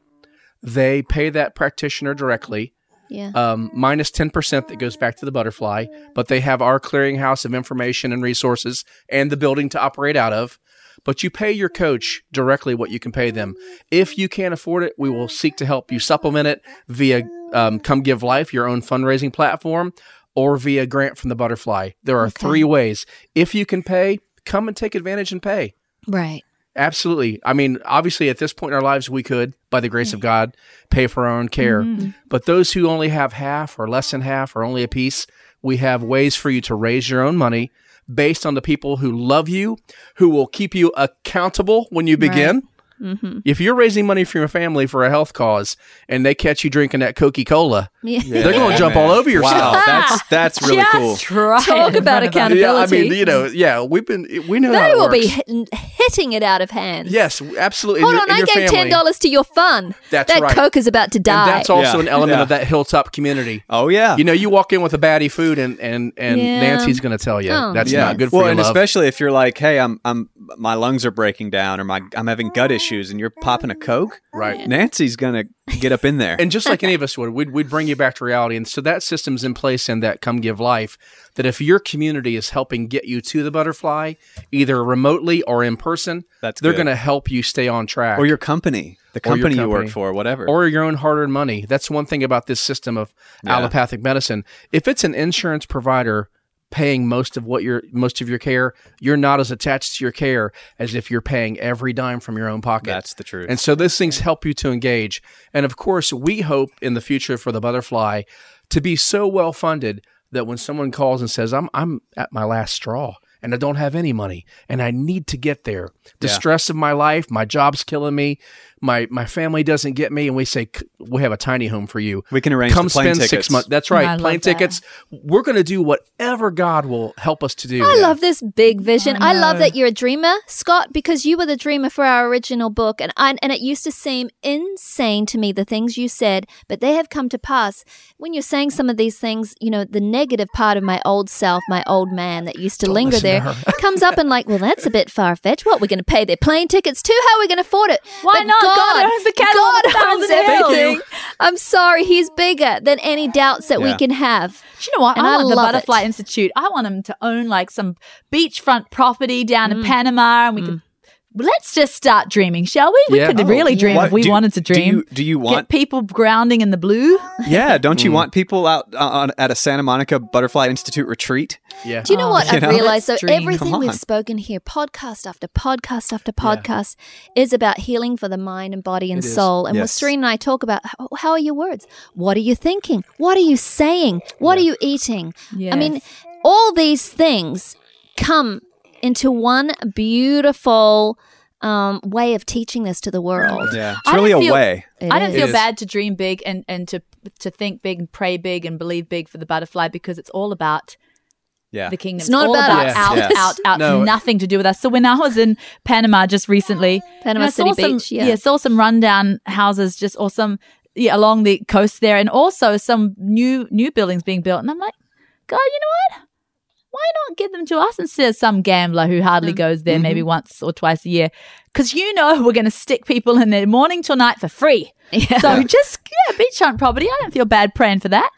they pay that practitioner directly. Yeah. um, minus 10% that goes back to the butterfly, but they have our clearinghouse of information and resources and the building to operate out of. But you pay your coach directly what you can pay them. If you can't afford it, we will seek to help you supplement it via um, Come Give Life, your own fundraising platform, or via grant from the butterfly. There are three ways. If you can pay, come and take advantage and pay. right. Absolutely. I mean, obviously, at this point in our lives, we could, by the grace of mm-hmm. God, pay for our own care. Mm-hmm. But those who only have half or less than half or only a piece, we have ways for you to raise your own money based on the people who love you, who will keep you accountable when you begin. Mm-hmm. If you're raising money for your family for a health cause and they catch you drinking that Coca Cola, Yeah. they're going to jump all over your Wow, that's that's really Just cool. Talk about front of us. accountability. Yeah, I mean, you know, yeah, we've been, we know how They it will be works. hit, hitting it out of hand. Yes, absolutely. Hold And on, your- I gave family. ten dollars to your fun. That's that right. Coke is about to die. And that's also Yeah. an element Yeah. of that hilltop community. Oh yeah. You know, you walk in with a baddie food, and and and Yeah. Nancy's going to tell you Oh, that's yeah. not good for well, your and love. especially if you're like, hey, I'm I'm my lungs are breaking down or my I'm having gut oh. issues. Shoes and you're popping a Coke, Right. Nancy's going to get up in there. And just like any of us would, we'd, we'd bring you back to reality. And so that system's in place in that Come Give Life that if your community is helping get you to the butterfly, either remotely or in person, That's they're good. going to help you stay on track. or your company, the Or your company you work company. for, whatever. or your own hard earned money. That's one thing about this system of Yeah. allopathic medicine. If it's an insurance provider paying most of what your most of your care, you're not as attached to your care as if you're paying every dime from your own pocket. That's the truth. And so those things help you to engage. And of course, we hope in the future for the butterfly to be so well funded that when someone calls and says, I'm I'm at my last straw and I don't have any money and I need to get there. The Yeah. stress of my life, my job's killing me, my my family doesn't get me, and we say we have a tiny home for you. we can arrange Come the plane spend tickets. six months. That's right, love plane that. tickets. We're going to do whatever God will help us to do. I love this big vision. I I, love that you're a dreamer, Scott, because you were the dreamer for our original book, and I, and it used to seem insane to me the things you said, but they have come to pass. When you're saying some of these things, you know, the negative part of my old self, my old man that used to linger listen to there, her. comes up and like, well, that's a bit far fetched. What we're going to pay their plane tickets too? How are we going to afford it? Why But not? God owns the cattle on God a thousand owns hills. everything. I'm sorry, He's bigger than any doubts that we Yeah. can have. Do you know what? And I I want the love Butterfly it. Institute. I want them to own like some beachfront property down Mm. in Panama, and we could. Let's just start dreaming, shall we? We Yeah. could Oh, really dream What- if we do- wanted to do dream. you- do you Get want- people grounding in the blue? yeah, don't Mm. you want people out uh, on, at a Santa Monica Butterfly Institute retreat? Yeah. Do you know Oh, what you I've know? realized? So Let's dream. everything we've spoken here, podcast after podcast after podcast, is about healing for the mind and body and It is. soul. And what Yes. Serene and I talk about, how, how are your words? What are you thinking? What are you saying? What are you eating? I mean, all these things come into one beautiful um, way of teaching this to the world. Yeah, it's I really a feel- way. I don't feel bad to dream big and, and to to think big and pray big and believe big for the butterfly because it's all about Yeah, the kingdom. It's not all about about us. out, Yes. out, out. No. Nothing to do with us. So when I was in Panama just recently, Panama City saw some, Beach, yeah. saw some rundown houses just or some yeah, along the coast there, and also some new new buildings being built. And I'm like, God, you know what? Why not give them to us instead of some gambler who hardly mm. goes there maybe mm-hmm. once or twice a year? Because you know we're going to stick people in there morning till night for free. Yeah. So just yeah, beachfront property. I don't feel bad praying for that.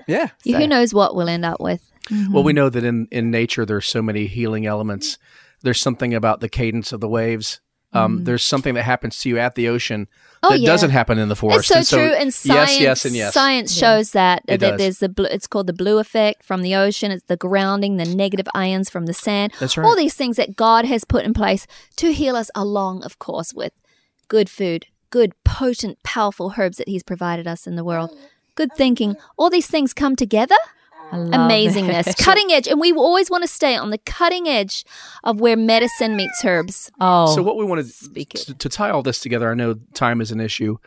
yeah. Who knows what we'll end up with? Mm-hmm. Well, we know that in, in nature there's so many healing elements. There's something about the cadence of the waves. Um, There's something that happens to you at the ocean Oh, that yeah. doesn't happen in the forest. It's so, And true, and science, yes, yes, and yes. science shows that, It that does. there's the blue, it's called the blue effect from the ocean. It's the grounding, the negative ions from the sand. That's All right. these things that God has put in place to heal us, along, of course, with good food, good, potent, powerful herbs that He's provided us in the world, good thinking. All these things come together. I love Amazingness, it. cutting edge, and we always want to stay on the cutting edge of where medicine meets herbs. Oh, So what we wanted Speak to, to tie all this together, I know time is an issue.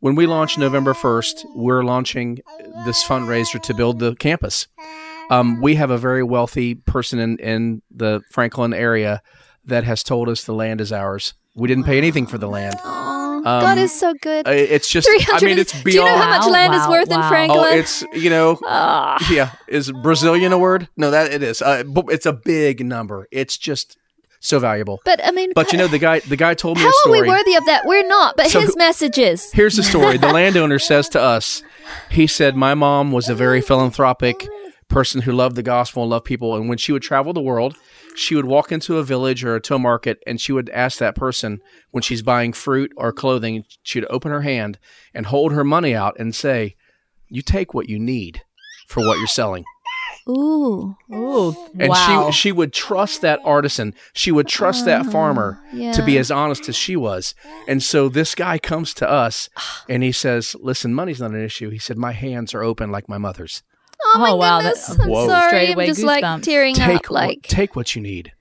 When we launch November 1st, we're launching this fundraiser to build the campus. Um, we have a very wealthy person in, in the Franklin area that has told us the land is ours. We didn't pay anything for the land. Oh, God is so good. It's just, I mean, it's do you know how much Wow, land is wow, worth in wow. Franklin? Oh, it's you know, Ah. yeah. Is Brazilian a word? No, that it is. Uh, it's a big number. It's just so valuable. But I mean, But you know, the guy the guy told me how a are we worthy of that? We're not. But So his message is Here's the story. The landowner says to us, he said, My mom was a very philanthropic person who loved the gospel and loved people. And when she would travel the world, she would walk into a village or to a market and she would ask that person when she's buying fruit or clothing, she'd open her hand and hold her money out and say, You take what you need for what you're selling. ooh, Ooh, And wow. she she would trust that artisan. She would trust that uh-huh. farmer to be as honest as she was. And so this guy comes to us and he says, "Listen, money's not an issue." He said, "My hands are open like my mother's. Oh my Oh, wow, goodness! that- I'm Whoa. sorry, Straight I'm away just like tearing Take up. Like what, take what you need."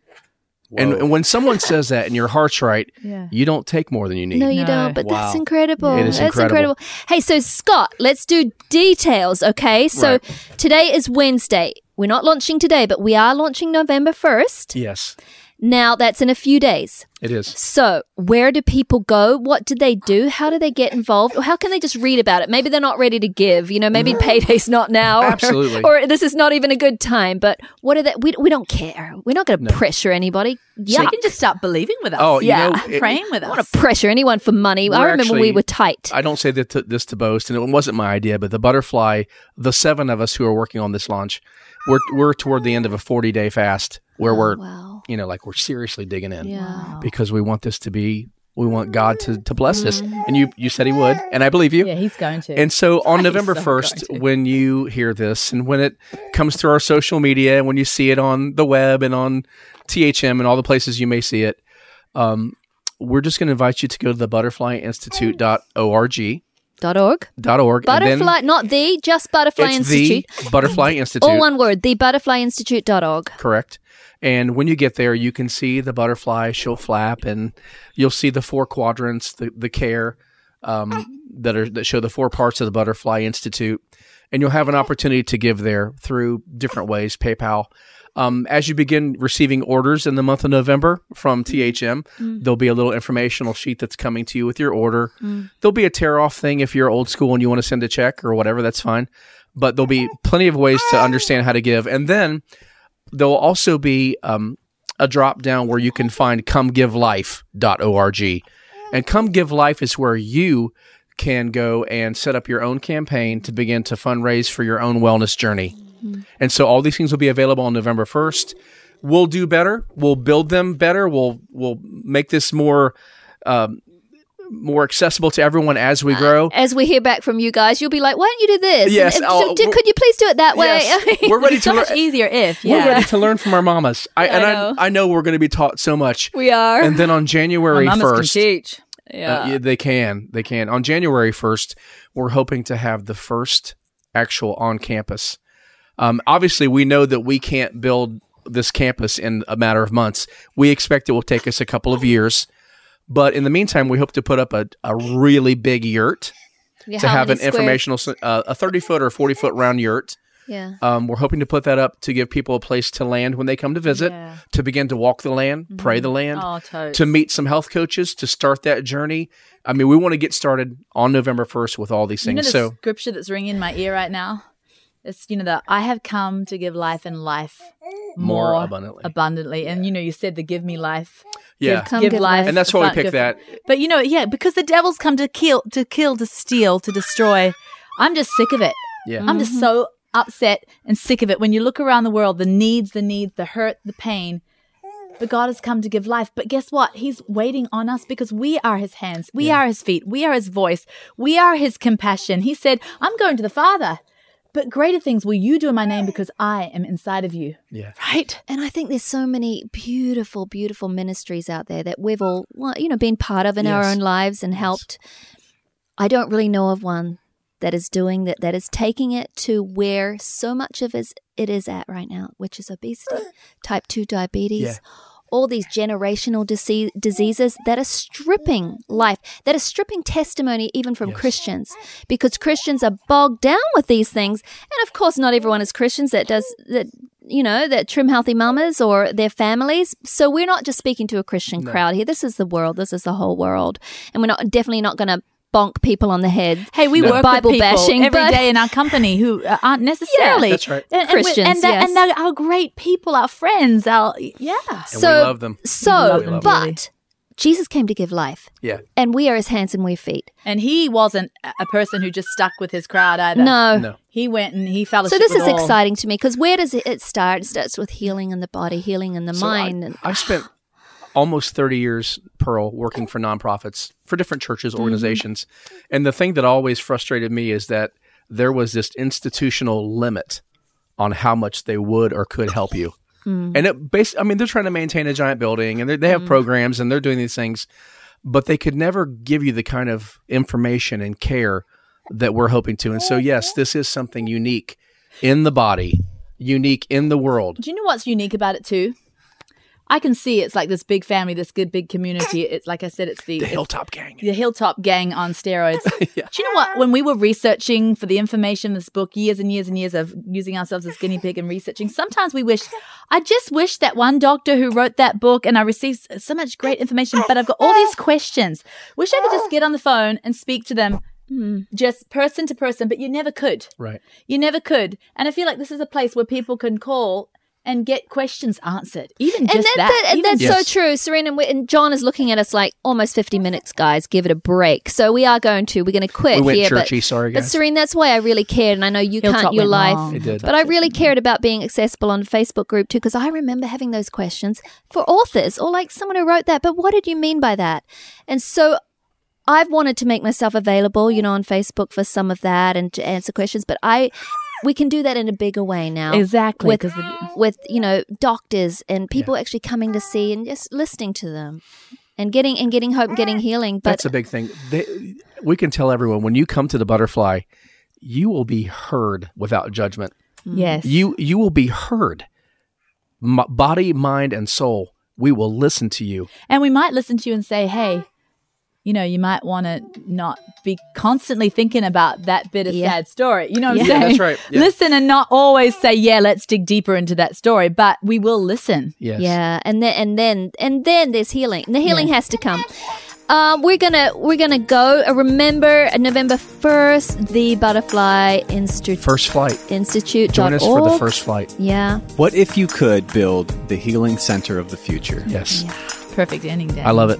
And, and when someone says that and your heart's right, Yeah. you don't take more than you need. no, you No. don't. But that's Wow. incredible. It is that's incredible. Hey, so Scott, let's do details, okay? So Right. today is Wednesday. We're not launching today, but we are launching November first. Yes. Now, that's in a few days. It is. So, where do people go? What do they do? How do they get involved? Or how can they just read about it? Maybe they're not ready to give. You know, maybe mm. payday's not now. Or, Absolutely. Or this is not even a good time. But what are they? We, we don't care. We're not going to pressure anybody. You Yeah. can just start believing with us. Oh, you Yeah. know, it- praying with us. I us. want to pressure anyone for money. I We're remember we were tight. I don't say that to, this to boast, and it wasn't my idea, but the butterfly, the seven of us who are working on this launch, we're we're toward the end of a forty day fast where we're wow. you know like we're seriously digging in Yeah. because we want this to be we want God to to bless us, and you you said He would, and I believe you. yeah, he's going to. And so on He's November so 1st, when you hear this and when it comes through our social media and when you see it on the web and on THM and all the places you may see it, um, we're just going to invite you to go to the butterflyinstitute.org. Dot org. Dot org, and then Butterfly, not the, just Butterfly it's Institute. the Butterfly Institute. All one word, the butterflyinstitute.org. Correct. And when you get there, you can see the butterfly. She'll flap, and you'll see the four quadrants, the the care um, that are that show the four parts of the Butterfly Institute. And you'll have an opportunity to give there through different ways, PayPal. Um, as you begin receiving orders in the month of November from THM, there'll be a little informational sheet that's coming to you with your order. There'll be a tear off thing if you're old school and you want to send a check or whatever, that's fine. But there'll be plenty of ways to understand how to give. And then there'll also be um, a drop down where you can find comegivelife.org. And Come Give Life is where you can go and set up your own campaign to begin to fundraise for your own wellness journey. And so all these things will be available on November 1st. We'll do better. We'll build them better. We'll we'll make this more um, more accessible to everyone as we grow. As we hear back from you guys, you'll be like, why don't you do this? Yes, And, uh, I'll- d- could you please do it that way? Yes, we're ready it's to so learn. much easier if. We're Yeah. ready to learn from our mamas. I, and know. I, I know we're going to be taught so much. we are. And then on January Mamas can 1st, teach. yeah. Uh, yeah, they can. They can. On January 1st, we're hoping to have the first actual on campus. Um, obviously, we know that we can't build this campus in a matter of months. We expect it will take us a couple of years. But in the meantime, we hope to put up a, a really big yurt Yeah, to have an square- informational, uh, a 30 foot or 40 foot round yurt. Yeah. Um, we're hoping to put that up to give people a place to land when they come to visit, Yeah. to begin to walk the land, pray the land Oh, to meet some health coaches to start that journey. I mean, we want to get started on November 1st with all these You know things. the so, scripture that's ringing in my ear right now? It's, you know, the I have come to give life and life More more, abundantly. abundantly. And, you know, you said the give me life. yeah. Give, Come give give life. life. And that's why we Fun- picked give- that. But, you know, yeah, because the devil's come to kill, to kill, to steal, to destroy. I'm just sick of it. Yeah. I'm just so upset and sick of it. When you look around the world, the needs, the needs, the hurt, the pain. But God has come to give life. But guess what? He's waiting on us because we are his hands. We are his feet. We are his voice. We are his compassion. He said, I'm going to the Father. But greater things will you do in my name because I am inside of you. Yeah. Right? And I think there's so many beautiful, beautiful ministries out there that we've all, you know, been part of in our own lives and helped. I don't really know of one that is doing that, that is taking it to where so much of it is at right now, which is obesity, type 2 diabetes. Yeah. All these generational dise- diseases that are stripping life, that are stripping testimony even from Yes. Christians, because Christians are bogged down with these things. And of course, not everyone is Christians that does that you know, that trim healthy mamas or their families. So we're not just speaking to a Christian crowd here. This is the world. This is the whole world. And we're not definitely not going to bonk people on the head. Hey, we No. work Bible with people bashing, every day in our company who aren't necessarily that's right. and, and Christians, and, yes. and they're our great people, our friends, our yeah. And so, we love them. So, love them but dearly. Jesus came to give life, Yeah. and we are his hands and we're feet. And he wasn't a- a person who just stuck with his crowd either. No. No. he went and he fellowshiped. So this with is all. exciting to me because where does it, it start? It starts with healing in the body, healing in the So I- mind. and I spent almost 30 years, Pearl, working for nonprofits, for different churches, mm-hmm. organizations. And the thing that always frustrated me is that there was this institutional limit on how much they would or could help you. Mm-hmm. And it based, I mean, they're trying to maintain a giant building and they have mm-hmm. programs and they're doing these things, but they could never give you the kind of information and care that we're hoping to. And so, yes, this is something unique in the body, unique in the world. Do you know what's unique about it too? I can see it's like this big family, this good big community. It's like I said, it's the, The it's Hilltop Gang. the Hilltop Gang on steroids. Do you know what? When we were researching for the information in this book, years and years and years of using ourselves as guinea pig and researching, sometimes we wish, I just wish that one doctor who wrote that book and I received so much great information, but I've got all these questions. Wish I could just get on the phone and speak to them. Hmm. Just person to person, but you never could. Right. You never could. And I feel like this is a place where people can call and get questions answered. Even just and that, that. that- and even that's Yes. so true, Serena. And, we, and John is looking at us like almost fifty minutes, guys. Give it a break. So we are going to. We're going to quit We went here. churchy, but, sorry, but guys. Serene, that's why I really cared, and I know you Hilltop can't your life. did. But I really cared about being accessible on Facebook group too, because I remember having those questions for authors or like someone who wrote that. But what did you mean by that? And so I've wanted to make myself available, you know, on Facebook for some of that and to answer questions. But I, we can do that in a bigger way now. Exactly. With, 'cause the- with you know doctors and people actually coming to see and just listening to them and getting and getting hope and getting healing. But That's a big thing. They, we can tell everyone when you come to the butterfly, you will be heard without judgment. Mm-hmm. yes. You you will be heard. M- body, mind, and soul. We will listen to you. And we might listen to you and say, hey, you know, you might want to not be constantly thinking about that bit of Yeah. sad story. You know what I'm Yeah. saying? That's right. Yeah. Listen and not always say, yeah, let's dig deeper into that story, but we will listen. Yes. Yeah, and then and then and then there's healing. The healing has to come. Um, we're gonna we're gonna go. Uh, remember uh, November first, the Butterfly Institute First flight. Institute. Join us for the first flight. Yeah, What if you could build the healing center of the future? Yes. Perfect ending, Dan. I love it.